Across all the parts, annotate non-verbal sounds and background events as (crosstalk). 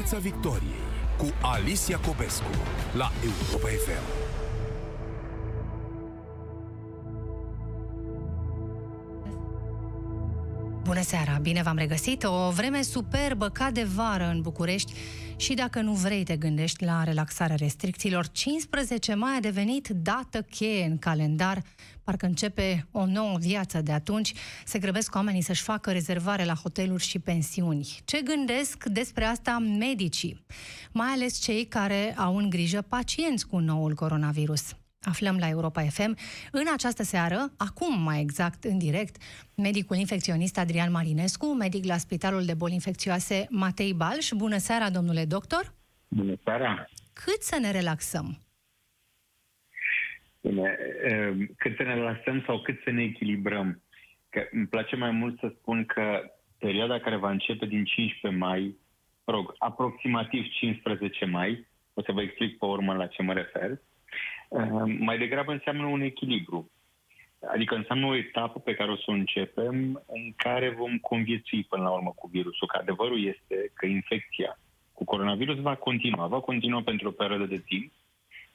Piața Victoriei cu Alicia Cobescu la Europa FM. Bună seara, bine v-am regăsit. O vreme superbă ca de vară în București și dacă nu vrei te gândești la relaxarea restricțiilor, 15 mai a devenit dată cheie în calendar. Parcă începe o nouă viață de atunci. Se grăbesc oamenii să-și facă rezervare la hoteluri și pensiuni. Ce gândesc despre asta medicii? Mai ales cei care au în grijă pacienți cu noul coronavirus. Aflăm la Europa FM. În această seară, acum mai exact în direct, medicul infecționist Adrian Marinescu, medic la Spitalul de Boli Infecțioase Matei Balș. Bună seara, domnule doctor! Bună seara! Cât să ne relaxăm? Bine, cât să ne relaxăm sau cât să ne echilibrăm? Că îmi place mai mult să spun că perioada care va începe din 15 mai, rog, aproximativ 15 mai, o să vă explic pe urmă la ce mă refer, Ehm, mai degrabă înseamnă un echilibru. Adică înseamnă o etapă pe care o să o începem în care vom conviețui până la urmă cu virusul. Că adevărul este că infecția cu coronavirus va continua. Va continua pentru o perioadă de timp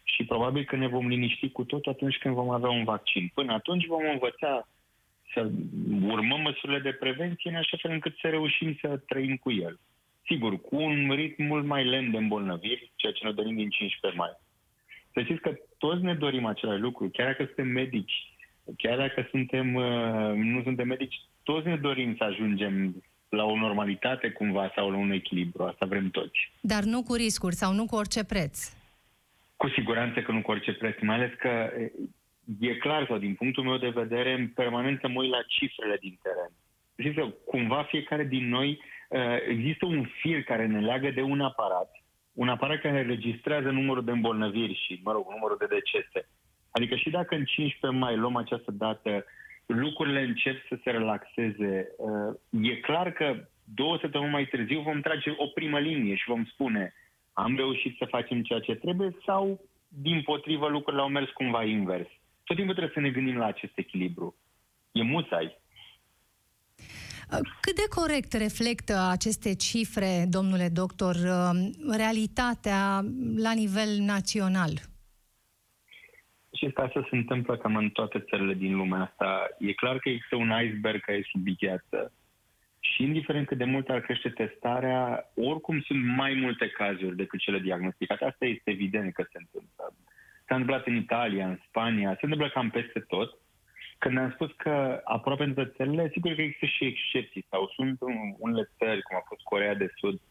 și probabil că ne vom liniști cu tot atunci când vom avea un vaccin. Până atunci vom învăța să urmăm măsurile de prevenție în așa fel încât să reușim să trăim cu el. Sigur, cu un ritm mult mai lent de îmbolnăviri, ceea ce ne dorim din 15 mai. Să știți că toți ne dorim același lucru, chiar dacă suntem medici, chiar dacă suntem, uh, nu suntem medici, toți ne dorim să ajungem la o normalitate cumva sau la un echilibru. Asta vrem toți. Dar nu cu riscuri sau nu cu orice preț. Cu siguranță că nu cu orice preț, mai ales că e clar sau din punctul meu de vedere, în permanență mă uit la cifrele din teren. Știți că cumva fiecare din noi uh, există un fir care ne leagă de un aparat un aparat care registrează numărul de îmbolnăviri și, mă rog, numărul de decese. Adică și dacă în 15 mai luăm această dată, lucrurile încep să se relaxeze, uh, e clar că două săptămâni mai târziu vom trage o primă linie și vom spune am reușit să facem ceea ce trebuie sau, din potrivă, lucrurile au mers cumva invers. Tot timpul trebuie să ne gândim la acest echilibru. E musai. Cât de corect reflectă aceste cifre, domnule doctor, um, realitatea la nivel național? Și asta se întâmplă cam în toate țările din lumea asta. E clar că există un iceberg care e sub gheață. Și indiferent cât de mult ar crește testarea, oricum sunt mai multe cazuri decât cele diagnosticate. Asta este evident că se întâmplă. S-a întâmplat în Italia, în Spania, se întâmplă cam peste tot. Când am spus că aproape în toate țările, sigur că există și excepții sau sunt unele țări, cum a fost Corea de Sud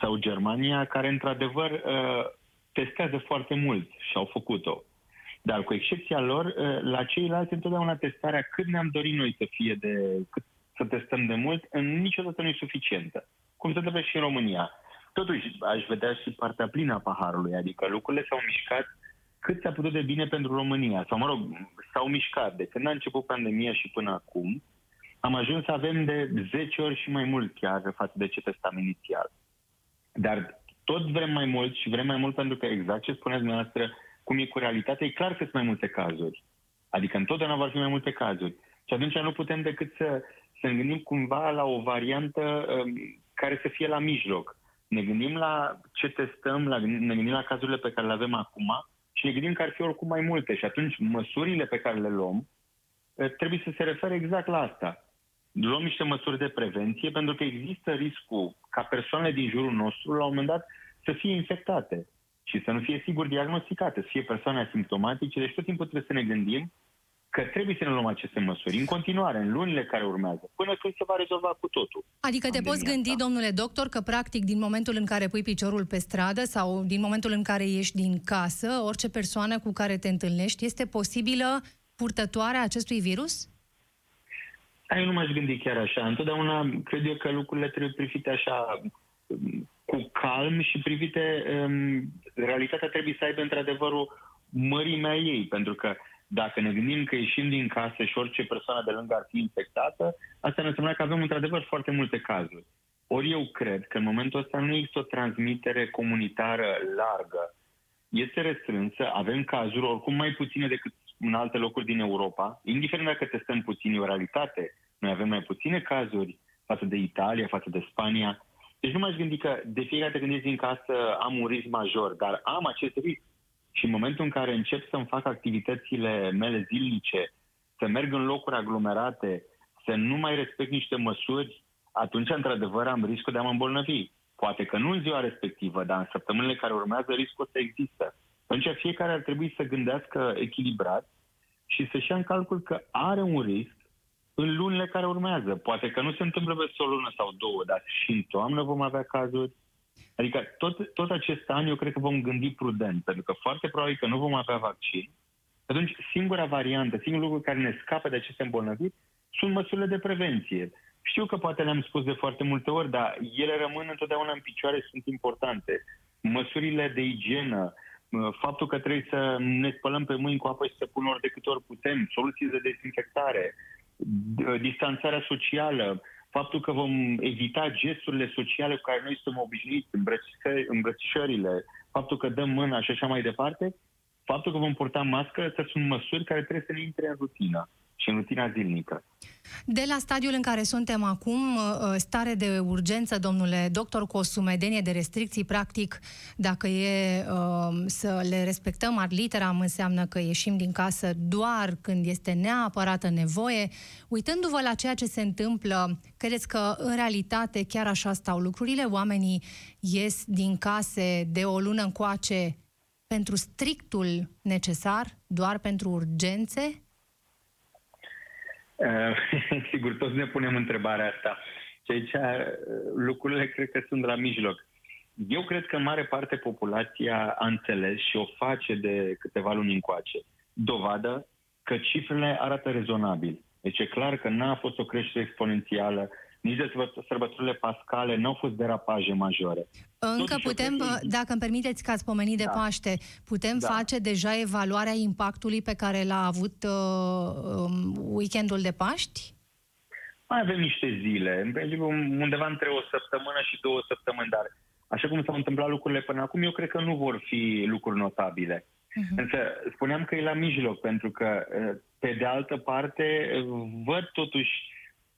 sau Germania, care într-adevăr uh, testează foarte mult și au făcut-o. Dar cu excepția lor, uh, la ceilalți întotdeauna testarea cât ne-am dorit noi să fie de, cât să testăm de mult, niciodată nu e suficientă. Cum se întâmplă și în România. Totuși, aș vedea și partea plină a paharului, adică lucrurile s-au mișcat cât s-a putut de bine pentru România. Sau, mă rog, s-au mișcat. De când a început pandemia și până acum, am ajuns să avem de 10 ori și mai mult chiar față de ce testam inițial. Dar tot vrem mai mult și vrem mai mult pentru că exact ce spuneați dumneavoastră, cum e cu realitatea, e clar că sunt mai multe cazuri. Adică întotdeauna vor fi mai multe cazuri. Și atunci nu putem decât să, să ne gândim cumva la o variantă um, care să fie la mijloc. Ne gândim la ce testăm, la, ne gândim la cazurile pe care le avem acum și ne gândim că ar fi oricum mai multe. Și atunci măsurile pe care le luăm eh, trebuie să se refere exact la asta. Luăm niște măsuri de prevenție pentru că există riscul ca persoanele din jurul nostru la un moment dat să fie infectate și să nu fie sigur diagnosticate, să fie persoane asimptomatice. Deci tot timpul trebuie să ne gândim că trebuie să ne luăm aceste măsuri în continuare, în lunile care urmează, până când se va rezolva cu totul. Adică te poți gândi, asta. domnule doctor, că practic din momentul în care pui piciorul pe stradă sau din momentul în care ieși din casă, orice persoană cu care te întâlnești este posibilă purtătoarea acestui virus? Eu nu m-aș gândi chiar așa. Întotdeauna cred eu că lucrurile trebuie privite așa cu calm și privite, um, realitatea trebuie să aibă într-adevăr o mărimea ei, pentru că dacă ne gândim că ieșim din casă și orice persoană de lângă ar fi infectată, asta ne înseamnă că avem într-adevăr foarte multe cazuri. Ori eu cred că în momentul ăsta nu există o transmitere comunitară largă. Este restrânsă, avem cazuri oricum mai puține decât în alte locuri din Europa, indiferent dacă testăm puțin, e o realitate. Noi avem mai puține cazuri față de Italia, față de Spania, Deci nu m-aș gândi că de fiecare dată când ies din casă am un risc major, dar am acest risc. Și în momentul în care încep să-mi fac activitățile mele zilnice, să merg în locuri aglomerate, să nu mai respect niște măsuri, atunci, într-adevăr, am riscul de a mă îmbolnăvi. Poate că nu în ziua respectivă, dar în săptămânile care urmează, riscul să există. Atunci, fiecare ar trebui să gândească echilibrat și să-și ia în calcul că are un risc în lunile care urmează. Poate că nu se întâmplă peste o lună sau două, dar și în toamnă vom avea cazuri. Adică tot, tot acest an eu cred că vom gândi prudent, pentru că foarte probabil că nu vom avea vaccin. Atunci, singura variantă, singurul lucru care ne scapă de aceste îmbolnăviri sunt măsurile de prevenție. Știu că poate le-am spus de foarte multe ori, dar ele rămân întotdeauna în picioare, sunt importante. Măsurile de igienă, faptul că trebuie să ne spălăm pe mâini cu apă și să punem ori de câte ori putem, soluții de dezinfectare, distanțarea socială, faptul că vom evita gesturile sociale cu care noi suntem obișnuiți, îmbrățișările, faptul că dăm mâna și așa mai departe, faptul că vom purta mască, astea sunt măsuri care trebuie să ne intre în rutină și în rutina zilnică. De la stadiul în care suntem acum, uh, stare de urgență, domnule doctor, cu o sumedenie de restricții, practic, dacă e uh, să le respectăm ad literam, înseamnă că ieșim din casă doar când este neapărată nevoie. Uitându-vă la ceea ce se întâmplă, credeți că în realitate chiar așa stau lucrurile? Oamenii ies din case de o lună încoace pentru strictul necesar, doar pentru urgențe? Uh, (laughs) sigur, toți ne punem întrebarea asta. Și aici uh, lucrurile cred că sunt la mijloc. Eu cred că în mare parte populația a înțeles și o face de câteva luni încoace. Dovadă că cifrele arată rezonabil. Deci e clar că n-a fost o creștere exponențială, nici de sărbătorile pascale nu au fost derapaje majore. Încă Totuși, putem, dacă îmi permiteți că ați pomenit de da. Paște, putem da. face deja evaluarea impactului pe care l-a avut uh, um, weekendul de Paști? Mai avem niște zile, în principiu undeva între o săptămână și două săptămâni, dar așa cum s-au întâmplat lucrurile până acum, eu cred că nu vor fi lucruri notabile. Uh-huh. Însă spuneam că e la mijloc, pentru că, uh, pe de altă parte, văd totuși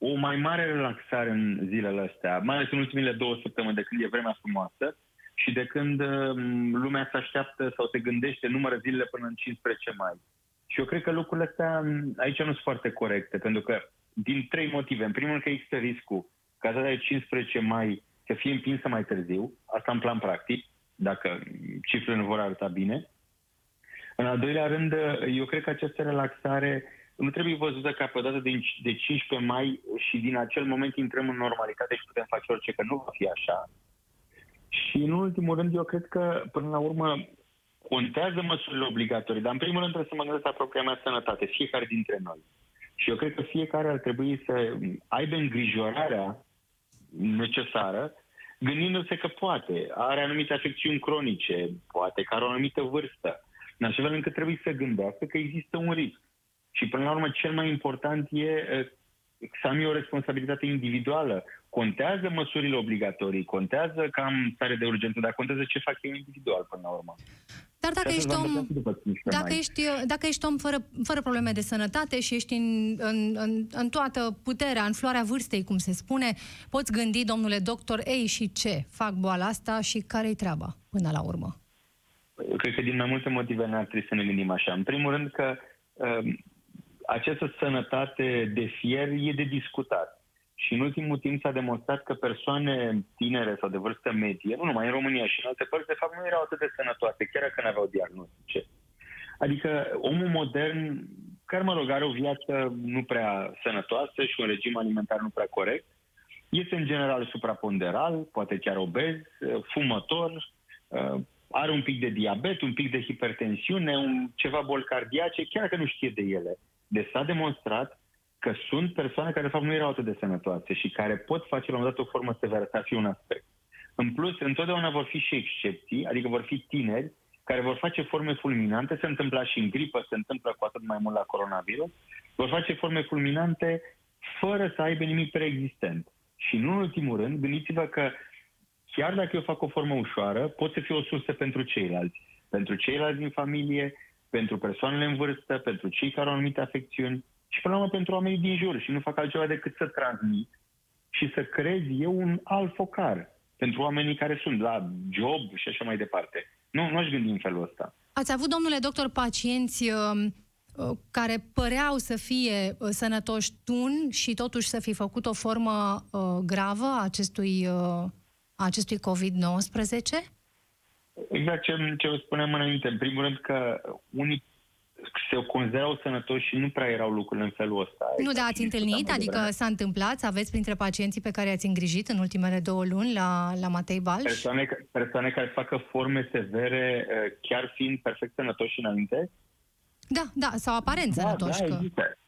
o mai mare relaxare în zilele astea, mai ales în ultimile două săptămâni de când e vremea frumoasă și de când um, lumea se așteaptă sau se gândește, numără zilele până în 15 mai. Și eu cred că lucrurile astea um, aici nu sunt foarte corecte, pentru că din trei motive. În primul rând că există riscul ca data de 15 mai să fie împinsă mai târziu, asta în plan practic, dacă cifrele nu vor arăta bine. În al doilea rând, eu cred că această relaxare nu trebuie văzută ca pe o dată de, de 15 mai și din acel moment intrăm în normalitate și putem face orice, că nu va fi așa. Și în ultimul rând, eu cred că până la urmă contează măsurile obligatorii, dar în primul rând trebuie să mă gândesc la propria mea sănătate, fiecare dintre noi. Și eu cred că fiecare ar trebui să aibă îngrijorarea necesară, gândindu-se că poate, are anumite afecțiuni cronice, poate că are o anumită vârstă, în așa fel încât trebuie să gândească că există un risc. Și până la urmă cel mai important e să am eu o responsabilitate individuală. Contează măsurile obligatorii, contează că am stare de urgență, dar contează ce fac eu individual până la urmă. Dar dacă ești om, dacă ești, dacă ești om fără, fără probleme de sănătate și ești în, în, în, în toată puterea, în floarea vârstei, cum se spune, poți gândi, domnule doctor, ei și ce? Fac boala asta și care-i treaba până la urmă? Cred că din mai multe motive ne-ar trebui să ne gândim așa. În primul rând că um, această sănătate de fier e de discutat. Și în ultimul timp s-a demonstrat că persoane tinere sau de vârstă medie, nu numai în România și în alte părți, de fapt nu erau atât de sănătoase, chiar dacă nu aveau diagnostice. Adică omul modern, care, mă rog, are o viață nu prea sănătoasă și un regim alimentar nu prea corect, este în general supraponderal, poate chiar obez, fumător, are un pic de diabet, un pic de hipertensiune, un, ceva boli cardiace, chiar că nu știe de ele. Deci s-a demonstrat că sunt persoane care, de fapt, nu erau atât de sănătoase și care pot face la un dat o formă severă, să fi un aspect. În plus, întotdeauna vor fi și excepții, adică vor fi tineri care vor face forme fulminante, se întâmpla și în gripă, se întâmplă cu atât mai mult la coronavirus, vor face forme fulminante fără să aibă nimic preexistent. Și în ultimul rând, gândiți-vă că chiar dacă eu fac o formă ușoară, pot să fiu o sursă pentru ceilalți. Pentru ceilalți din familie, pentru persoanele în vârstă, pentru cei care au anumite afecțiuni și până la urmă pentru oamenii din jur și nu fac altceva decât să transmit și să creez eu un alt focar. pentru oamenii care sunt la job și așa mai departe. Nu, nu aș gândi în felul ăsta. Ați avut, domnule doctor, pacienți uh, uh, care păreau să fie uh, sănătoși tun și totuși să fi făcut o formă uh, gravă a acestui, uh, acestui COVID-19? Exact ce, ce vă spuneam înainte. În primul rând că unii se considerau sănătoși și nu prea erau lucrurile în felul ăsta. Nu, exact. dar ați întâlnit? Adică s-a întâmplat? Aveți printre pacienții pe care ați îngrijit în ultimele două luni la, la Matei Balș? Persoane, persoane care facă forme severe, eh, chiar fiind perfect sănătoși înainte? Da, da, sau aparent da, sănătoși. Da, că... există.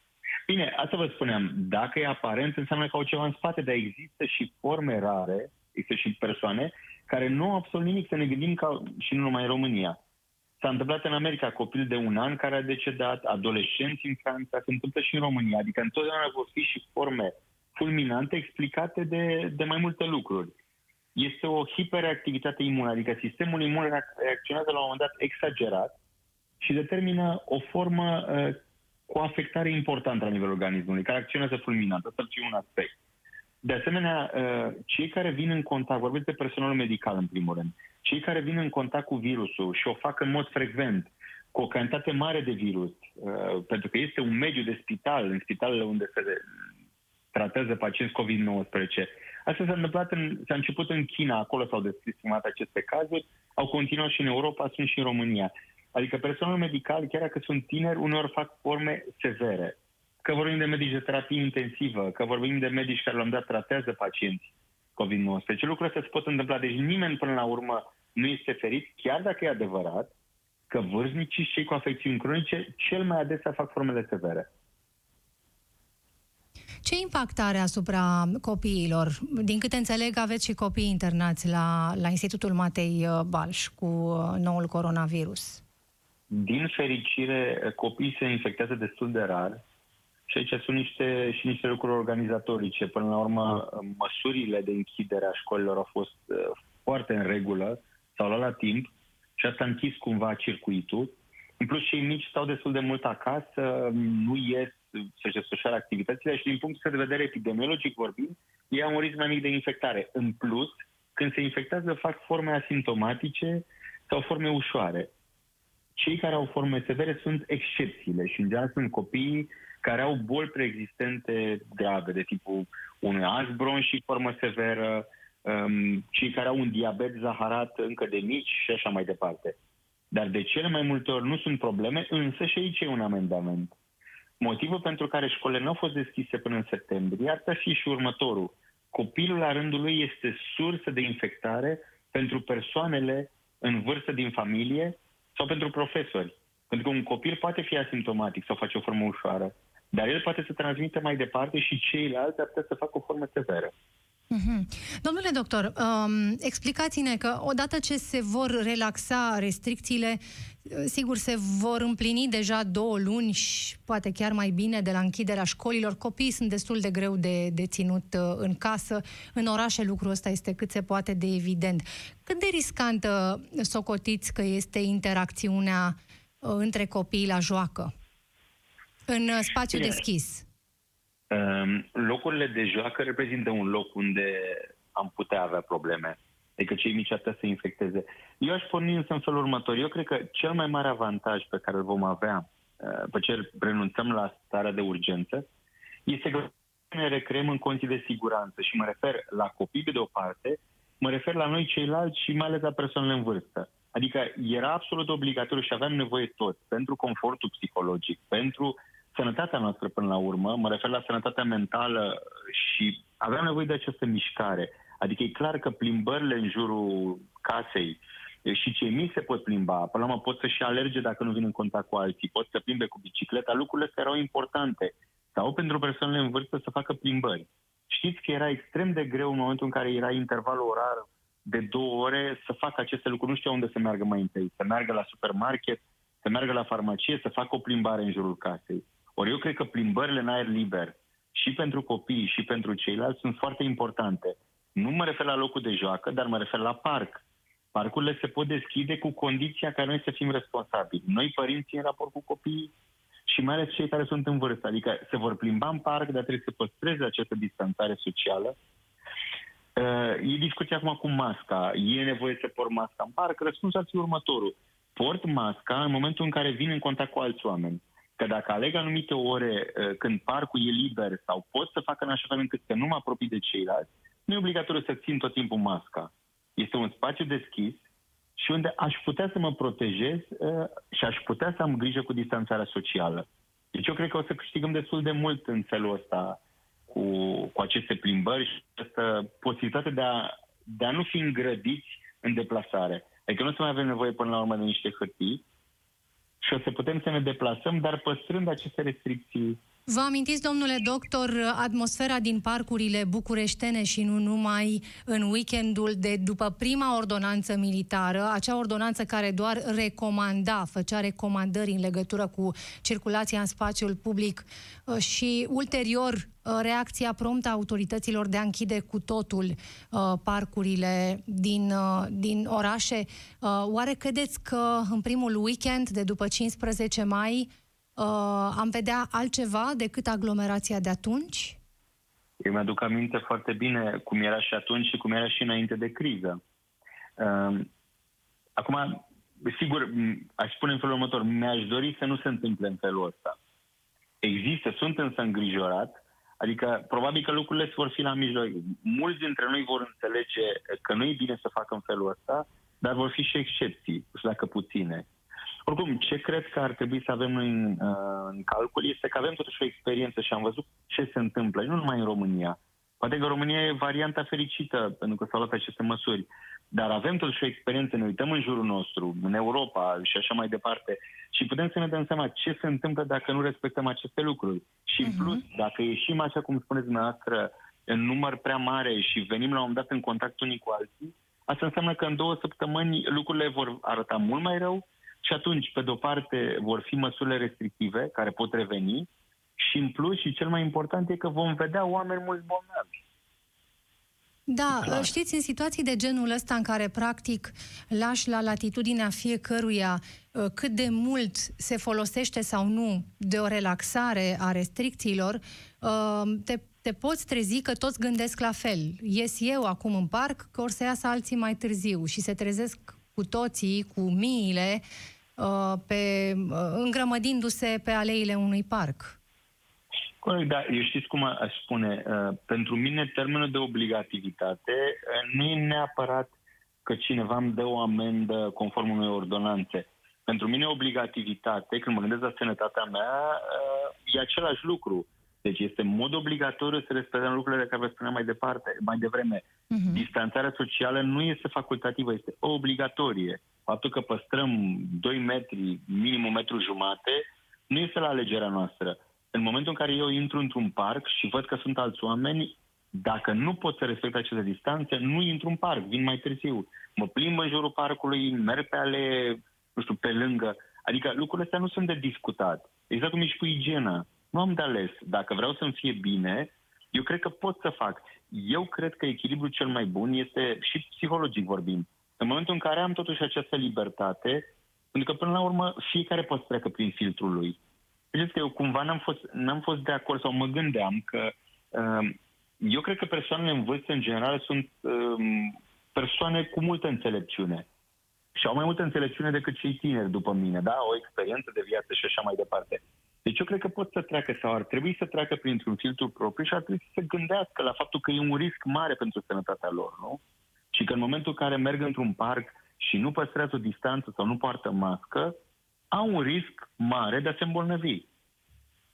Bine, asta vă spuneam. Dacă e aparent, înseamnă că au ceva în spate, dar există și forme rare, există și persoane care nu au absolut nimic. Să ne gândim ca și nu numai în România S-a întâmplat în America copil de un an care a decedat, adolescenți în Franța, se întâmplă și în România. Adică întotdeauna vor fi și forme fulminante explicate de, de mai multe lucruri. Este o hiperactivitate imună, adică sistemul imun reacționează la un moment dat exagerat și determină o formă uh, cu afectare importantă la nivelul organismului, care acționează fulminant. Asta ar un aspect. De asemenea, uh, cei care vin în contact, vorbesc de personalul medical în primul rând, cei care vin în contact cu virusul și o fac în mod frecvent, cu o cantitate mare de virus, uh, pentru că este un mediu de spital, în spitalele unde se tratează pacienți COVID-19. Asta s-a întâmplat în, s-a început în China, acolo s-au descris aceste cazuri, au continuat și în Europa, sunt și în România. Adică personalul medical, chiar dacă sunt tineri, uneori fac forme severe că vorbim de medici de terapie intensivă, că vorbim de medici care la un dat tratează pacienți COVID-19. Lucrurile astea se pot întâmpla. Deci nimeni până la urmă nu este ferit, chiar dacă e adevărat că vârstnicii și cei cu afecțiuni cronice cel mai adesea fac formele severe. Ce impact are asupra copiilor? Din câte înțeleg, aveți și copii internați la, la Institutul Matei uh, Balș cu uh, noul coronavirus. Din fericire, copiii se infectează destul de rar și aici sunt niște, și niște lucruri organizatorice. Până la urmă, măsurile de închidere a școlilor au fost uh, foarte în regulă, sau la la timp, și asta a închis cumva circuitul. În plus, cei mici stau destul de mult acasă, nu ies să-și desfășoare activitățile și din punct de vedere epidemiologic vorbind, ei au un risc mai mic de infectare. În plus, când se infectează, fac forme asimptomatice sau forme ușoare. Cei care au forme severe sunt excepțiile și în general sunt copiii care au boli preexistente grave, de tipul unui asbron și formă severă, um, cei care au un diabet zaharat încă de mici și așa mai departe. Dar de cele mai multe ori nu sunt probleme, însă și aici e un amendament. Motivul pentru care școlile nu au fost deschise până în septembrie ar fi și următorul. Copilul la rândul lui este sursă de infectare pentru persoanele în vârstă din familie sau pentru profesori. Pentru că un copil poate fi asimptomatic sau face o formă ușoară, dar el poate să transmită mai departe și ceilalți ar putea să facă o formă severă. Mm-hmm. Domnule doctor, um, explicați-ne că odată ce se vor relaxa restricțiile, sigur se vor împlini deja două luni și poate chiar mai bine de la închiderea școlilor. Copiii sunt destul de greu de, de ținut uh, în casă. În orașe lucrul ăsta este cât se poate de evident. Cât de riscantă socotiți că este interacțiunea uh, între copii la joacă? În uh, spațiu Bine. deschis. Um, locurile de joacă reprezintă un loc unde am putea avea probleme. Adică cei mici ar să infecteze. Eu aș porni însă în felul următor. Eu cred că cel mai mare avantaj pe care îl vom avea uh, pe ce renunțăm la starea de urgență este că ne recreăm în condiții de siguranță și mă refer la copii pe de o parte, mă refer la noi ceilalți și mai ales la persoanele în vârstă. Adică era absolut obligatoriu și aveam nevoie tot pentru confortul psihologic, pentru sănătatea noastră până la urmă, mă refer la sănătatea mentală și aveam nevoie de această mișcare. Adică e clar că plimbările în jurul casei și cei mici se pot plimba, până la urmă pot să-și alerge dacă nu vin în contact cu alții, pot să plimbe cu bicicleta, lucrurile astea erau importante. Sau pentru persoanele în vârstă să facă plimbări. Știți că era extrem de greu în momentul în care era intervalul orar de două ore să facă aceste lucruri. Nu știa unde să meargă mai întâi. Să meargă la supermarket, să meargă la farmacie, să facă o plimbare în jurul casei. Ori eu cred că plimbările în aer liber și pentru copii și pentru ceilalți sunt foarte importante. Nu mă refer la locul de joacă, dar mă refer la parc. Parcurile se pot deschide cu condiția ca noi să fim responsabili. Noi, părinții, în raport cu copiii și mai ales cei care sunt în vârstă. Adică se vor plimba în parc, dar trebuie să păstreze această distanțare socială. Uh, e discuția acum cu masca. E nevoie să port masca în parc? Răspunsul ar fi următorul. Port masca în momentul în care vin în contact cu alți oameni. Că dacă aleg anumite ore uh, când parcul e liber sau pot să fac în așa fel încât să nu mă apropii de ceilalți, nu e obligatoriu să țin tot timpul masca. Este un spațiu deschis și unde aș putea să mă protejez uh, și aș putea să am grijă cu distanțarea socială. Deci eu cred că o să câștigăm destul de mult în felul ăsta cu, cu aceste plimbări și această posibilitate de a, de a nu fi îngrădiți în deplasare. Adică nu o să mai avem nevoie până la urmă de niște hârtii și o să putem să ne deplasăm, dar păstrând aceste restricții Vă amintiți, domnule doctor, atmosfera din parcurile bucureștene și nu numai în weekendul de după prima ordonanță militară, acea ordonanță care doar recomanda, făcea recomandări în legătură cu circulația în spațiul public uh, și ulterior uh, reacția promptă a autorităților de a închide cu totul uh, parcurile din, din orașe. Oare credeți că în primul weekend de după 15 mai uh, am vedea altceva decât aglomerația de atunci? Eu mi-aduc aminte foarte bine cum era și atunci și cum era și înainte de criză. Uh, acum, sigur, aș spune în felul următor, mi-aș dori să nu se întâmple în felul ăsta. Există, sunt însă îngrijorat, adică probabil că lucrurile se vor fi la mijloc. Mulți dintre noi vor înțelege că nu e bine să facă în felul ăsta, dar vor fi și excepții, nu știu dacă puține. Oricum, ce cred că ar trebui să avem noi în, uh, în calcul este că avem totuși o experiență și am văzut ce se întâmplă, nu numai în România. Poate că România e varianta fericită pentru că s-au luat aceste măsuri, dar avem totuși o experiență, ne uităm în jurul nostru, în Europa și așa mai departe și putem să ne dăm seama ce se întâmplă dacă nu respectăm aceste lucruri. Și în plus, uh-huh. dacă ieșim așa cum spuneți dumneavoastră, în număr prea mare și venim la un moment dat în contact unii cu alții, asta înseamnă că în două săptămâni lucrurile vor arăta mult mai rău și atunci, pe de-o parte, vor fi măsurile restrictive care pot reveni și, în plus, și cel mai important e că vom vedea oameni mulți bolnavi. Da, Clar. știți, în situații de genul ăsta în care practic lași la latitudinea fiecăruia uh, cât de mult se folosește sau nu de o relaxare a restricțiilor, uh, te, te poți trezi că toți gândesc la fel. Ies eu acum în parc, că or să iasă alții mai târziu și se trezesc cu toții, cu miile Uh, pe, uh, îngrămădindu-se pe aleile unui parc. Corect, da. Eu știți cum aș spune? Uh, pentru mine, termenul de obligativitate nu e neapărat că cineva îmi dă o amendă conform unei ordonanțe. Pentru mine, obligativitate, când mă gândesc la sănătatea mea, e același lucru. Deci este în mod obligatoriu să respectăm lucrurile care vă spuneam mai departe, mai devreme. Uh-huh. Distanțarea socială nu este facultativă, este obligatorie. Faptul că păstrăm 2 metri, minim un metru jumate, nu este la alegerea noastră. În momentul în care eu intru într-un parc și văd că sunt alți oameni, dacă nu pot să respect aceste distanțe, nu intru în parc, vin mai târziu. Mă plimb în jurul parcului, merg pe ale, nu știu, pe lângă. Adică lucrurile astea nu sunt de discutat. Exact cum e și cu igiena. Nu am de ales. Dacă vreau să-mi fie bine, eu cred că pot să fac. Eu cred că echilibrul cel mai bun este, și psihologic vorbim, în momentul în care am totuși această libertate, pentru că până la urmă fiecare poate să treacă prin filtrul lui. Vedeți că eu cumva n-am fost, n-am fost de acord sau mă gândeam că uh, eu cred că persoanele în vârstă în general sunt uh, persoane cu multă înțelepciune. Și au mai multă înțelepciune decât cei tineri după mine, da? O experiență de viață și așa mai departe. Deci eu cred că pot să treacă sau ar trebui să treacă printr-un filtru propriu și ar trebui să se gândească la faptul că e un risc mare pentru sănătatea lor, nu? Și că în momentul în care merg într-un parc și nu păstrează o distanță sau nu poartă mască, au un risc mare de a se îmbolnăvi.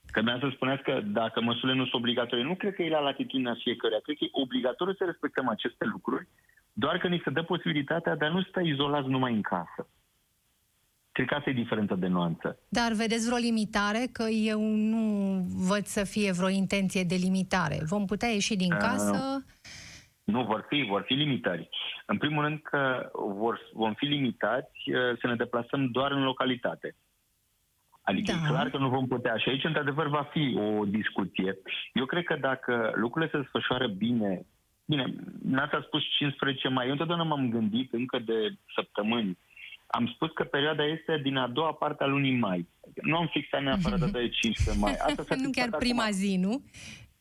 Că să spuneți că dacă măsurile nu sunt obligatorii, nu cred că e la latitudinea fiecăruia. Cred că e obligatoriu să respectăm aceste lucruri, doar că ni se dă posibilitatea de a nu sta izolați numai în casă. Cred că asta e diferență de nuanță. Dar vedeți vreo limitare? Că eu nu văd să fie vreo intenție de limitare. Vom putea ieși din casă... Uh, nu, vor fi, vor fi limitări. În primul rând că vor, vom fi limitați uh, să ne deplasăm doar în localitate. Adică da. e clar că nu vom putea. Și aici, într-adevăr, va fi o discuție. Eu cred că dacă lucrurile se desfășoară bine, bine, n-ați spus 15 mai, eu întotdeauna m-am gândit încă de săptămâni. Am spus că perioada este din a doua parte a lunii mai. Nu am fixat neapărat (laughs) data de 15 mai. Asta (laughs) nu chiar prima acum. zi, nu?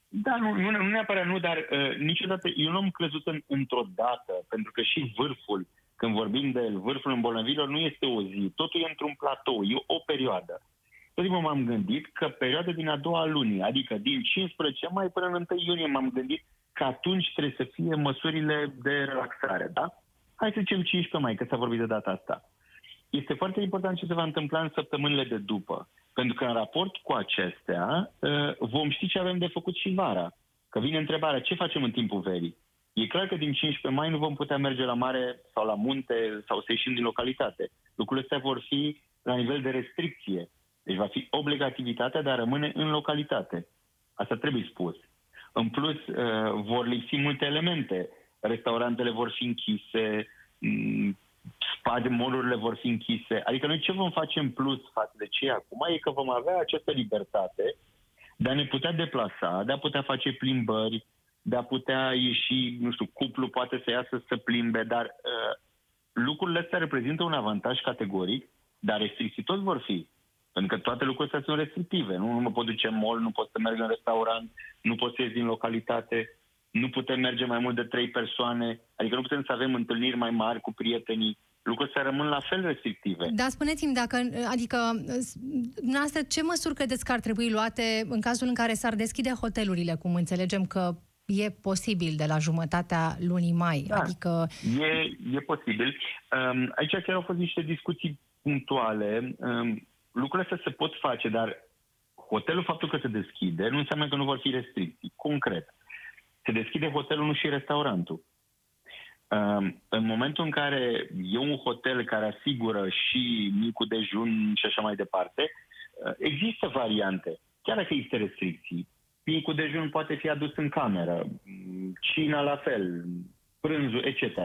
Da, nu, nu, nu neapărat nu, dar uh, niciodată, eu nu am crezut în, într-o dată, pentru că și vârful, când vorbim de el, vârful îmbolnăvirilor nu este o zi, totul e într-un platou, e o perioadă. Tot timpul m-am gândit că perioada din a doua luni, adică din 15 mai până în 1 iunie, m-am gândit că atunci trebuie să fie măsurile de relaxare, da? Hai să zicem 15 mai, că s-a vorbit de data asta. Este foarte important ce se va întâmpla în săptămânile de după. Pentru că în raport cu acestea uh, vom ști ce avem de făcut și vara. Că vine întrebarea, ce facem în timpul verii? E clar că din 15 mai nu vom putea merge la mare sau la munte sau să ieșim din localitate. Lucrurile astea vor fi la nivel de restricție. Deci va fi obligativitatea de a rămâne în localitate. Asta trebuie spus. În plus, uh, vor lipsi multe elemente. Restaurantele vor fi închise, mm, spade, molurile vor fi închise. Adică noi ce vom face în plus față de ce acum e că vom avea această libertate de a ne putea deplasa, de a putea face plimbări, de a putea ieși, nu știu, cuplu poate să iasă să plimbe, dar uh, lucrurile astea reprezintă un avantaj categoric, dar restricții toți vor fi. Pentru că toate lucrurile astea sunt restrictive. Nu, nu mă pot duce în mall, nu pot să merg în restaurant, nu pot să ies din localitate, nu putem merge mai mult de trei persoane, adică nu putem să avem întâlniri mai mari cu prietenii, lucrurile să rămân la fel restrictive. Da, spuneți-mi dacă, adică, dumneavoastră, ce măsuri credeți că ar trebui luate în cazul în care s-ar deschide hotelurile, cum înțelegem că e posibil de la jumătatea lunii mai? Da, adică... e, e posibil. Um, aici chiar au fost niște discuții punctuale. Um, lucrurile astea se pot face, dar hotelul, faptul că se deschide, nu înseamnă că nu vor fi restricții. Concret, se deschide hotelul, nu și restaurantul. În momentul în care e un hotel care asigură și micul dejun și așa mai departe, există variante. Chiar dacă există restricții, micul dejun poate fi adus în cameră, cina la fel, prânzul, etc.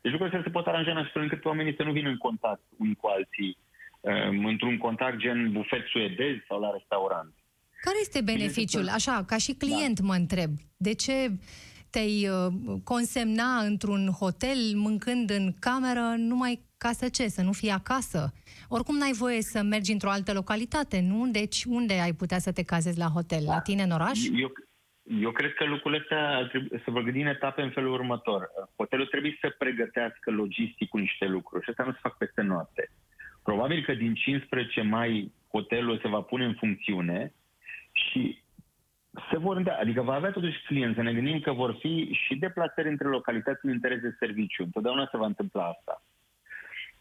Deci lucrurile se pot aranja în așa fel încât oamenii să nu vină în contact unii cu alții, într-un contact gen bufet suedez sau la restaurant. Care este beneficiul? Așa, ca și client da. mă întreb. De ce te-ai uh, consemna într-un hotel mâncând în cameră numai ca să ce? Să nu fii acasă? Oricum n-ai voie să mergi într-o altă localitate, nu? Deci unde ai putea să te cazezi la hotel? La tine în oraș? Eu, eu cred că lucrurile astea să vă gândi în etape în felul următor. Hotelul trebuie să pregătească logisticul niște lucruri și asta nu se fac peste noapte. Probabil că din 15 mai hotelul se va pune în funcțiune și se vor îndea, adică va avea totuși clienți. Să ne gândim că vor fi și deplasări între localități în interes de serviciu. Întotdeauna se va întâmpla asta.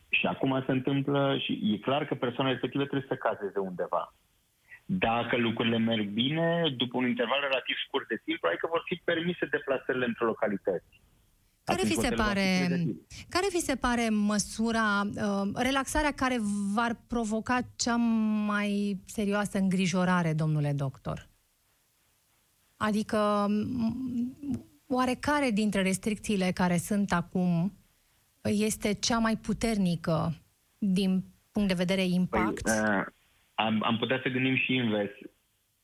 Și acum se întâmplă și e clar că persoana respectivă trebuie să cazeze undeva. Dacă lucrurile merg bine, după un interval relativ scurt de timp, probabil că vor fi permise deplasările între localități. Care vi, se pare, care vi se pare măsura, uh, relaxarea care v-ar provoca cea mai serioasă îngrijorare, domnule doctor? Adică, oarecare dintre restricțiile care sunt acum este cea mai puternică din punct de vedere impact? Păi, uh, am, am putea să gândim și invers.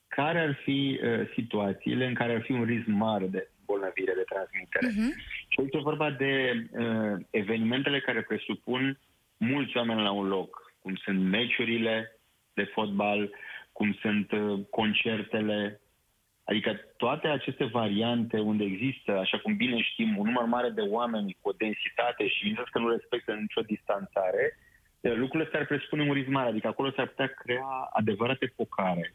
Care ar fi uh, situațiile în care ar fi un risc mare de bolnăvire, de transmitere? Uh-huh. Și aici e vorba de uh, evenimentele care presupun mulți oameni la un loc, cum sunt meciurile de fotbal, cum sunt uh, concertele, Adică toate aceste variante unde există, așa cum bine știm, un număr mare de oameni cu o densitate și bineînțeles că nu respectă nicio distanțare, lucrurile astea ar presupune un risc mare, adică acolo s-ar putea crea adevărate focare.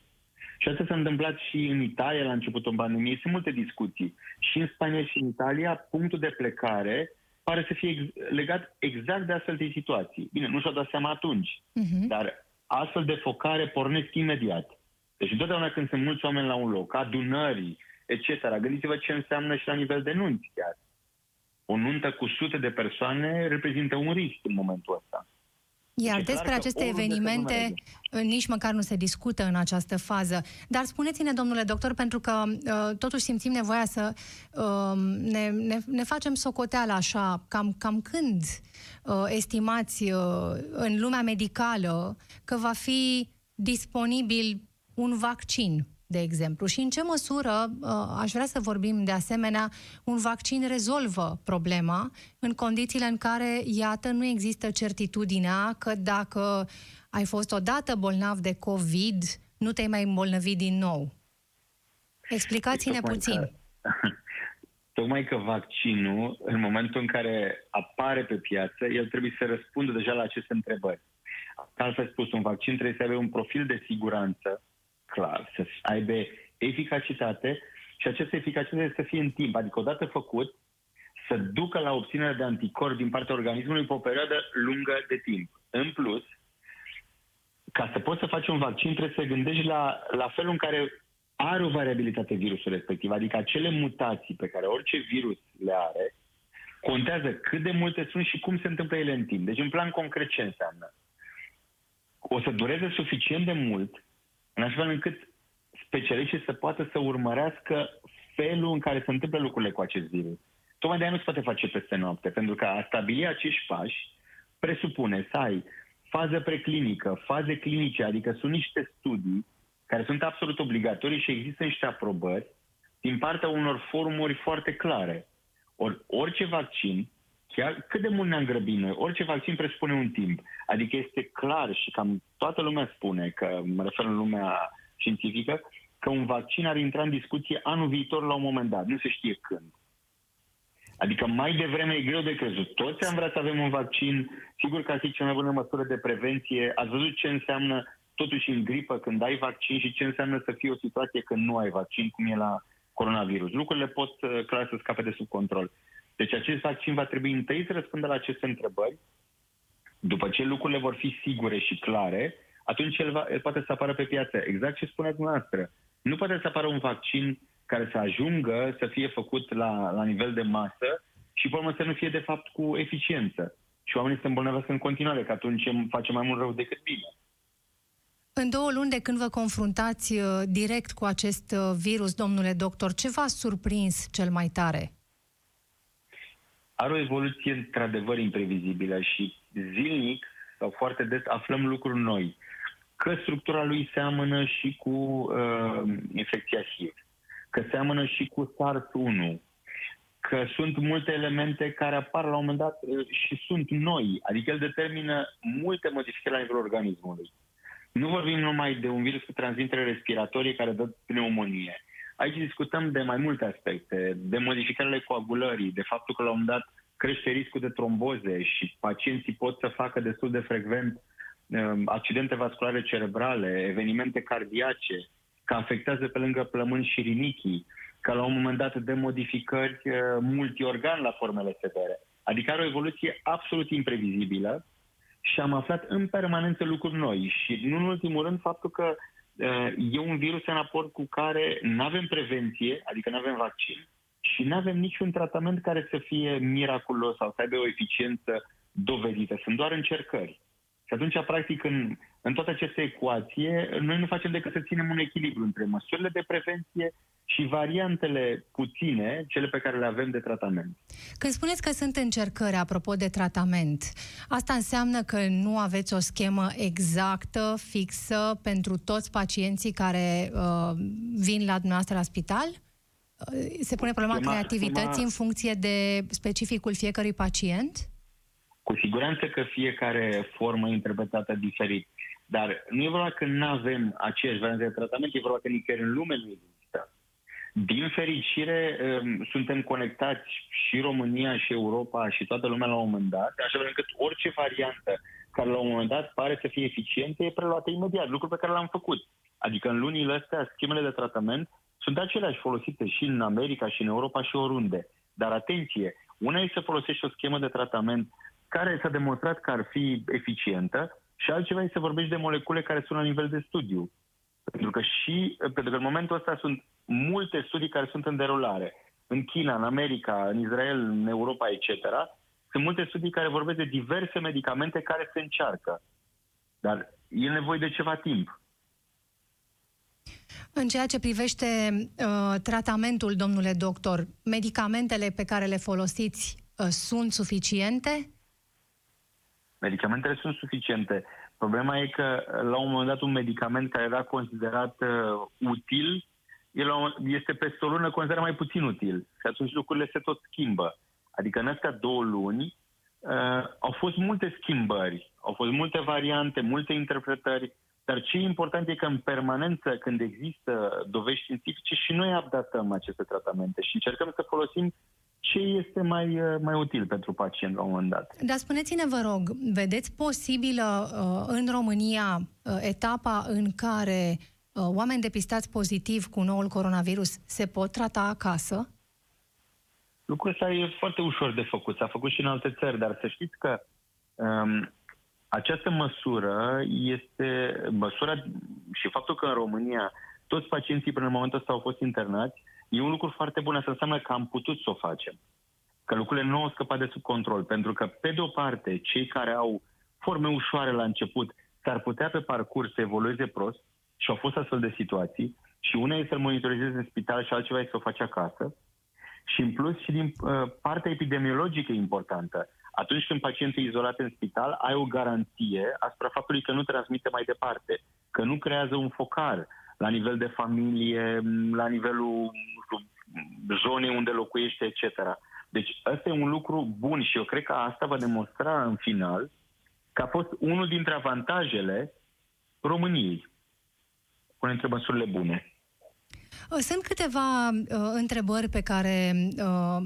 Și asta s-a întâmplat și în Italia la începutul pandemiei. Sunt multe discuții. Și în Spania și în Italia, punctul de plecare pare să fie legat exact de astfel de situații. Bine, nu și-au dat seama atunci, uh-huh. dar astfel de focare pornesc imediat. Deci întotdeauna când sunt mulți oameni la un loc, adunări, etc., gândiți-vă ce înseamnă și la nivel de nunți chiar. O nuntă cu sute de persoane reprezintă un risc în momentul ăsta. Iar deci despre aceste evenimente nici măcar nu se discută în această fază. Dar spuneți-ne, domnule doctor, pentru că uh, totuși simțim nevoia să uh, ne, ne, ne facem socoteala așa, cam, cam când uh, estimați uh, în lumea medicală că va fi disponibil un vaccin, de exemplu, și în ce măsură, uh, aș vrea să vorbim de asemenea, un vaccin rezolvă problema în condițiile în care, iată, nu există certitudinea că dacă ai fost odată bolnav de COVID, nu te-ai mai îmbolnăvit din nou. Explicați-ne Tocmai puțin. Că, (laughs) tocmai că vaccinul, în momentul în care apare pe piață, el trebuie să răspundă deja la aceste întrebări. Altfel spus, un vaccin trebuie să aibă un profil de siguranță clar, să aibă eficacitate și această eficacitate să fie în timp, adică odată făcut, să ducă la obținerea de anticorpi din partea organismului pe o perioadă lungă de timp. În plus, ca să poți să faci un vaccin, trebuie să gândești la, la felul în care are o variabilitate virusul respectiv, adică acele mutații pe care orice virus le are, contează cât de multe sunt și cum se întâmplă ele în timp. Deci, în plan concret, ce înseamnă? O să dureze suficient de mult, în așa fel încât specialiștii să poată să urmărească felul în care se întâmplă lucrurile cu acest virus. Tocmai de aia nu se poate face peste noapte, pentru că a stabili acești pași presupune să ai fază preclinică, faze clinice, adică sunt niște studii care sunt absolut obligatorii și există niște aprobări din partea unor forumuri foarte clare. Or, orice vaccin, chiar cât de mult ne-am grăbit noi, orice vaccin presupune un timp. Adică este clar și cam toată lumea spune, că mă refer în lumea științifică, că un vaccin ar intra în discuție anul viitor la un moment dat. Nu se știe când. Adică mai devreme e greu de crezut. Toți am vrea să avem un vaccin, sigur că ar fi cea mai bună măsură de prevenție. Ați văzut ce înseamnă totuși în gripă când ai vaccin și ce înseamnă să fie o situație când nu ai vaccin, cum e la coronavirus. Lucrurile pot uh, clar să scape de sub control. Deci acest vaccin va trebui întâi să răspundă la aceste întrebări. După ce lucrurile vor fi sigure și clare, atunci el, va, el poate să apară pe piață. Exact ce spuneați dumneavoastră. Nu poate să apară un vaccin care să ajungă să fie făcut la, la nivel de masă și pe urmă să nu fie de fapt cu eficiență. Și oamenii să îmbolnăvească în continuare, că atunci face mai mult rău decât bine. În două luni de când vă confruntați uh, direct cu acest uh, virus, domnule doctor, ce v-a surprins cel mai tare? Are o evoluție într-adevăr imprevizibilă și zilnic sau foarte des aflăm lucruri noi. Că structura lui seamănă și cu uh, infecția HIV, că seamănă și cu SARS-1, că sunt multe elemente care apar la un moment dat uh, și sunt noi, adică el determină multe modificări la nivelul organismului. Nu vorbim numai de un virus cu transmitere respiratorie care dă pneumonie. Aici discutăm de mai multe aspecte, de modificările coagulării, de faptul că la un moment dat crește riscul de tromboze și pacienții pot să facă destul de frecvent um, accidente vasculare cerebrale, evenimente cardiace, că afectează pe lângă plămâni și rinichii, că la un moment dat de modificări uh, multiorgan la formele severe. Adică are o evoluție absolut imprevizibilă și am aflat în permanență lucruri noi. Și nu în ultimul rând faptul că uh, e un virus în raport cu care nu avem prevenție, adică nu avem vaccin, și nu avem niciun tratament care să fie miraculos sau să aibă o eficiență dovedită. Sunt doar încercări. Și atunci, practic, în, în toată această ecuație, noi nu facem decât să ținem un echilibru între măsurile de prevenție și variantele puține, cele pe care le avem de tratament. Când spuneți că sunt încercări apropo de tratament, asta înseamnă că nu aveți o schemă exactă, fixă pentru toți pacienții care uh, vin la dumneavoastră la spital? Uh, se pune problema schema, creativității schema... în funcție de specificul fiecărui pacient? Cu siguranță că fiecare formă interpretată diferit. Dar nu e vorba că nu avem aceeași variantă de tratament, e vorba că nicăieri în lume nu există. Din fericire, um, suntem conectați și România și Europa și toată lumea la un moment dat, așa încât orice variantă care la un moment dat pare să fie eficientă e preluată imediat, lucru pe care l-am făcut. Adică în lunile astea, schemele de tratament sunt aceleași folosite și în America și în Europa și oriunde. Dar atenție, una e să folosești o schemă de tratament care s-a demonstrat că ar fi eficientă și altceva e să vorbești de molecule care sunt la nivel de studiu. Pentru că și, pentru că în momentul ăsta sunt multe studii care sunt în derulare. În China, în America, în Israel, în Europa, etc. Sunt multe studii care vorbesc de diverse medicamente care se încearcă. Dar e nevoie de ceva timp. În ceea ce privește uh, tratamentul, domnule doctor, medicamentele pe care le folosiți uh, sunt suficiente? Medicamentele sunt suficiente. Problema e că la un moment dat un medicament care era considerat uh, util el este peste o lună considerat mai puțin util și atunci lucrurile se tot schimbă. Adică în astea două luni uh, au fost multe schimbări, au fost multe variante, multe interpretări, Dar ce e important e că în permanență, când există dovești științifice, și noi updatăm aceste tratamente și încercăm să folosim ce este mai, mai util pentru pacient la un moment dat. Dar spuneți-ne, vă rog, vedeți posibilă uh, în România uh, etapa în care uh, oameni depistați pozitiv cu noul coronavirus se pot trata acasă? Lucrul ăsta e foarte ușor de făcut. S-a făcut și în alte țări, dar să știți că um, această măsură este măsura și faptul că în România toți pacienții până în momentul ăsta au fost internați, e un lucru foarte bun. Asta înseamnă că am putut să o facem. Că lucrurile nu au scăpat de sub control. Pentru că, pe de o parte, cei care au forme ușoare la început s-ar putea pe parcurs să evolueze prost și au fost astfel de situații și una e să-l monitorizezi în spital și altceva e să o faci acasă. Și în plus și din uh, partea epidemiologică importantă atunci când pacientul e izolat în spital, ai o garanție asupra faptului că nu transmite mai departe, că nu creează un focar la nivel de familie, la nivelul zonei unde locuiește, etc. Deci ăsta e un lucru bun și eu cred că asta va demonstra în final că a fost unul dintre avantajele României. Una dintre măsurile bune. Uh, sunt câteva uh, întrebări pe care uh,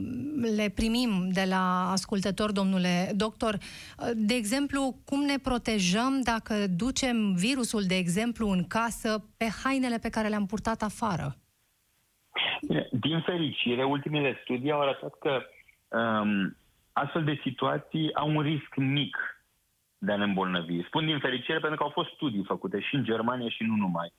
le primim de la ascultători, domnule doctor. Uh, de exemplu, cum ne protejăm dacă ducem virusul, de exemplu, în casă pe hainele pe care le-am purtat afară? din fericire, ultimele studii au arătat că um, astfel de situații au un risc mic de a ne îmbolnăvi. Spun din fericire pentru că au fost studii făcute și în Germania și nu numai.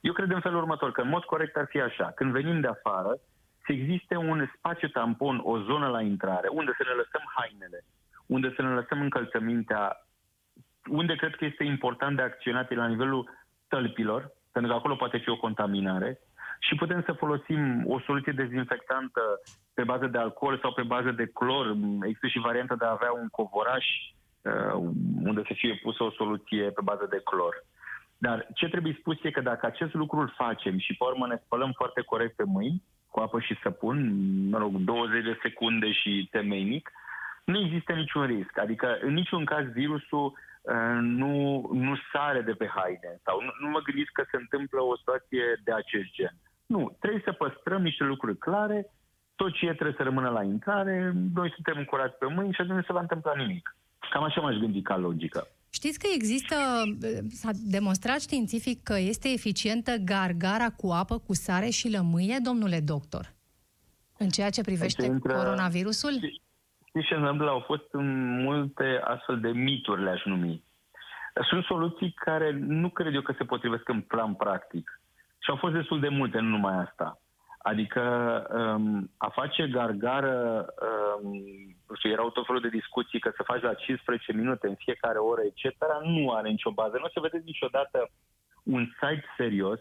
Eu cred în felul următor, că în mod corect ar fi așa. Când venim de afară, să existe un spațiu tampon, o zonă la intrare, unde să ne lăsăm hainele, unde să ne lăsăm încălțămintea, unde cred că este important de acționat la nivelul tălpilor, pentru că acolo poate fi o contaminare, și putem să folosim o soluție dezinfectantă pe bază de alcool sau pe bază de clor. Există și varianta de a avea un covoraș uh, unde să fie pusă o soluție pe bază de clor. Dar ce trebuie spus e că dacă acest lucru îl facem și pe urmă ne spălăm foarte corect pe mâini, cu apă și săpun, mă rog, 20 de secunde și temeinic, nu există niciun risc. Adică în niciun caz virusul uh, nu, nu sare de pe haine sau nu, nu mă gândesc că se întâmplă o situație de acest gen. Nu, trebuie să păstrăm niște lucruri clare, tot ce e trebuie să rămână la intrare, noi suntem curați pe mâini și atunci nu se va întâmpla nimic. Cam așa m-aș gândi ca logică. Știți că există, s-a demonstrat științific că este eficientă gargara cu apă, cu sare și lămâie, domnule doctor? În ceea ce privește deci, intră... coronavirusul? Știți ce întâmplă? Au fost multe astfel de mituri, le-aș numi. Sunt soluții care nu cred eu că se potrivesc în plan practic. Și au fost destul de multe, nu numai asta. Adică um, a face gargară, um, știu, erau tot felul de discuții că să faci la 15 minute în fiecare oră, etc., nu are nicio bază. Nu o să vedeți niciodată un site serios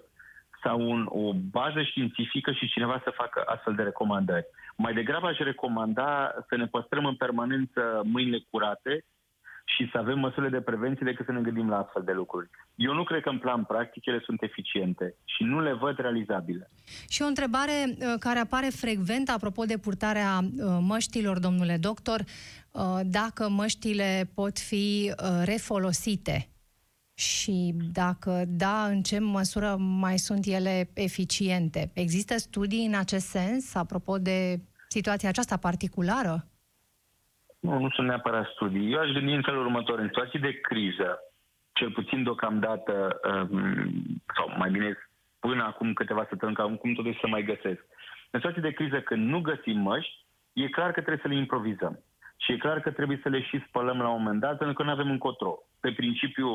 sau un, o bază științifică și cineva să facă astfel de recomandări. Mai degrabă aș recomanda să ne păstrăm în permanență mâinile curate și să avem măsurile de prevenție decât să ne gândim la astfel de lucruri. Eu nu cred că în plan practic ele sunt eficiente și nu le văd realizabile. Și o întrebare uh, care apare frecvent apropo de purtarea uh, măștilor, domnule doctor, uh, dacă măștile pot fi refolosite și dacă da, în ce măsură mai sunt ele eficiente? Există studii în acest sens, apropo de situația aceasta particulară? Nu, nu sunt neapărat studii. Eu aș gândi în felul următor. În situații de criză, cel puțin deocamdată, um, sau mai bine până acum câteva săptămâni, că acum totuși să mai găsesc. În situații de criză, când nu găsim măști, e clar că trebuie să le improvizăm. Și e clar că trebuie să le și spălăm la un moment dat, pentru că nu avem încotro. Pe principiu,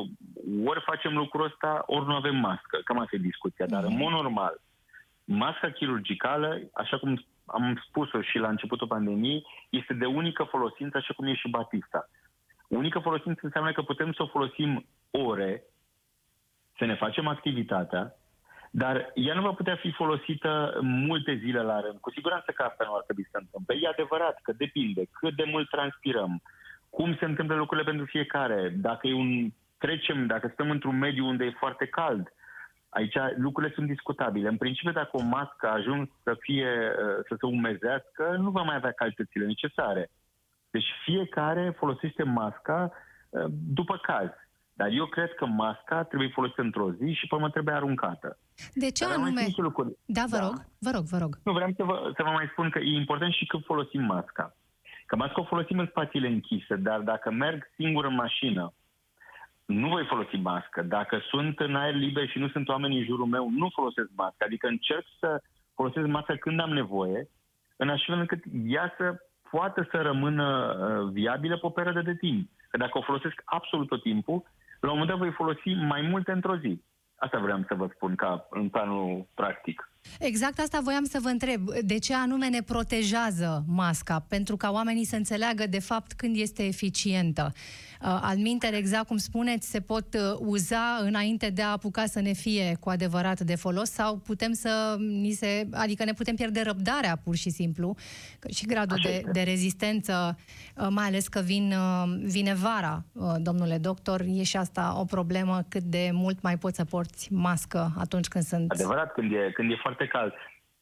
ori facem lucrul ăsta, ori nu avem mască. Cam asta e discuția. Dar, în mod normal, masca chirurgicală, așa cum am spus-o și la începutul pandemiei, este de unică folosință, așa cum e și Batista. Unică folosință înseamnă că putem să o folosim ore, să ne facem activitatea, dar ea nu va putea fi folosită multe zile la rând. Cu siguranță că asta nu ar trebui să se întâmple. E adevărat că depinde cât de mult transpirăm, cum se întâmplă lucrurile pentru fiecare, dacă e un trecem, dacă stăm într-un mediu unde e foarte cald, Aici lucrurile sunt discutabile. În principiu, dacă o mască a ajuns să, fie, uh, să se umezească, nu va mai avea calitățile necesare. Deci fiecare folosește masca uh, după caz. Dar eu cred că masca trebuie folosită într-o zi și pe urmă trebuie aruncată. De ce Dar mai anume? sunt niște lucruri. Da, vă Da. rog, vă rog, vă rog. Nu, vreau să vă, să vă mai spun că e important și când folosim masca. Că masca o folosim în spațiile închise, dar dacă merg singur în mașină, nu voi folosi mască. Dacă sunt în aer liber și nu sunt oameni în jurul meu, nu folosesc mască. Adică încerc să folosesc mască când am nevoie, în așa fel încât ea să poată să rămână uh, viabilă pe o perioadă de timp. Că dacă o folosesc absolut tot timpul, la un moment dat voi folosi mai multe într-o zi. Asta vreau să vă spun ca în planul practic. Exact asta voiam să vă întreb. De ce anume ne protejează masca? Pentru ca oamenii să înțeleagă de fapt când este eficientă. Uh, Al minter, exact cum spuneți, se pot uh, uza înainte de a apuca să ne fie cu adevărat de folos sau putem să ni se, adică ne putem pierde răbdarea pur și simplu că și gradul Așa de, este. de rezistență, uh, mai ales că vin, uh, vine vara, uh, domnule doctor, e și asta o problemă cât de mult mai poți să porți mască atunci când sunt Adevărat, când e, când e foarte cald.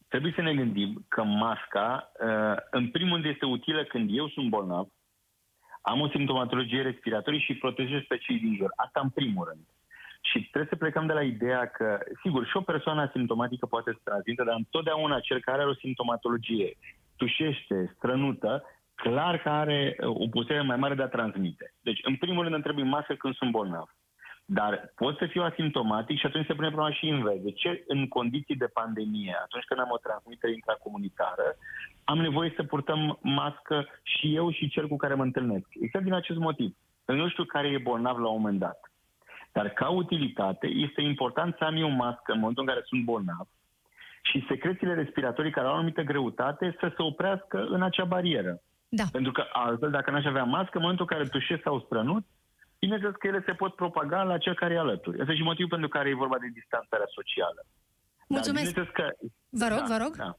Trebuie să ne gândim că masca, uh, în primul rând, este utilă când eu sunt bolnav, am o simptomatologie respiratorie și protejez pe cei din jur. Asta în primul rând. Și trebuie să plecăm de la ideea că, sigur, și o persoană asimptomatică poate să transmită, dar întotdeauna cel care are o simptomatologie, tușește, strănută, clar că are uh, o putere mai mare de a transmite. Deci, în primul rând, îmi trebuie mască când sunt bolnav. Dar pot să fiu asimptomatic și atunci se pune problema și invers. De ce în condiții de pandemie, atunci când am o transmitere intracomunitară, am nevoie să purtăm mască și eu și cel cu care mă întâlnesc? Exact din acest motiv. Pentru că Nu știu care e bolnav la un moment dat. Dar ca utilitate este important să am eu mască în momentul în care sunt bolnav și secrețiile respiratorii care au o anumită greutate să se oprească în acea barieră. Da. Pentru că altfel, dacă n-aș avea mască, în momentul în care tușesc sau strănut, bineînțeles că ele se pot propaga la cel care e alături. Asta e și motivul pentru care e vorba de distanțarea socială. Mulțumesc. Dar bineînțeles că... Vă rog, vă rog. Da.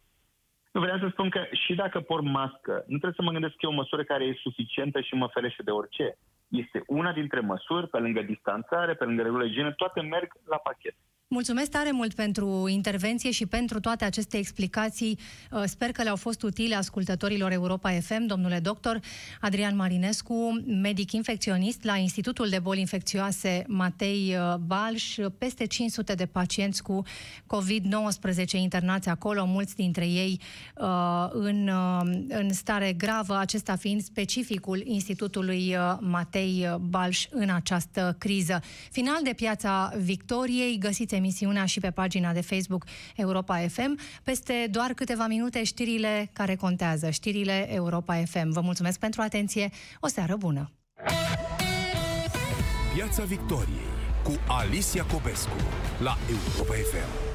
Nu vreau să spun că și dacă port mască, nu trebuie să mă gândesc că e o măsură care e suficientă și mă ferește de orice. Este una dintre măsuri, pe lângă distanțare, pe lângă regulile igiene, toate merg la pachet. Mulțumesc tare mult pentru intervenție și pentru toate aceste explicații. Uh, Sper că le-au fost utile ascultătorilor Europa FM. Domnule doctor Adrian Marinescu, medic infecționist la Institutul de Boli Infecțioase Matei uh, Balș, peste 500 de pacienți cu COVID-19 internați acolo, mulți dintre ei uh, în, uh, în stare gravă, acesta fiind specificul Institutului uh, Matei Balș în această criză. Final de Piața Victoriei, găsiți emisiunea și pe pagina de Facebook Europa FM. Peste doar câteva minute știrile care contează, știrile Europa FM. Vă mulțumesc pentru atenție, o seară bună! Piața Victoriei cu Alicia Cobescu la Europa FM.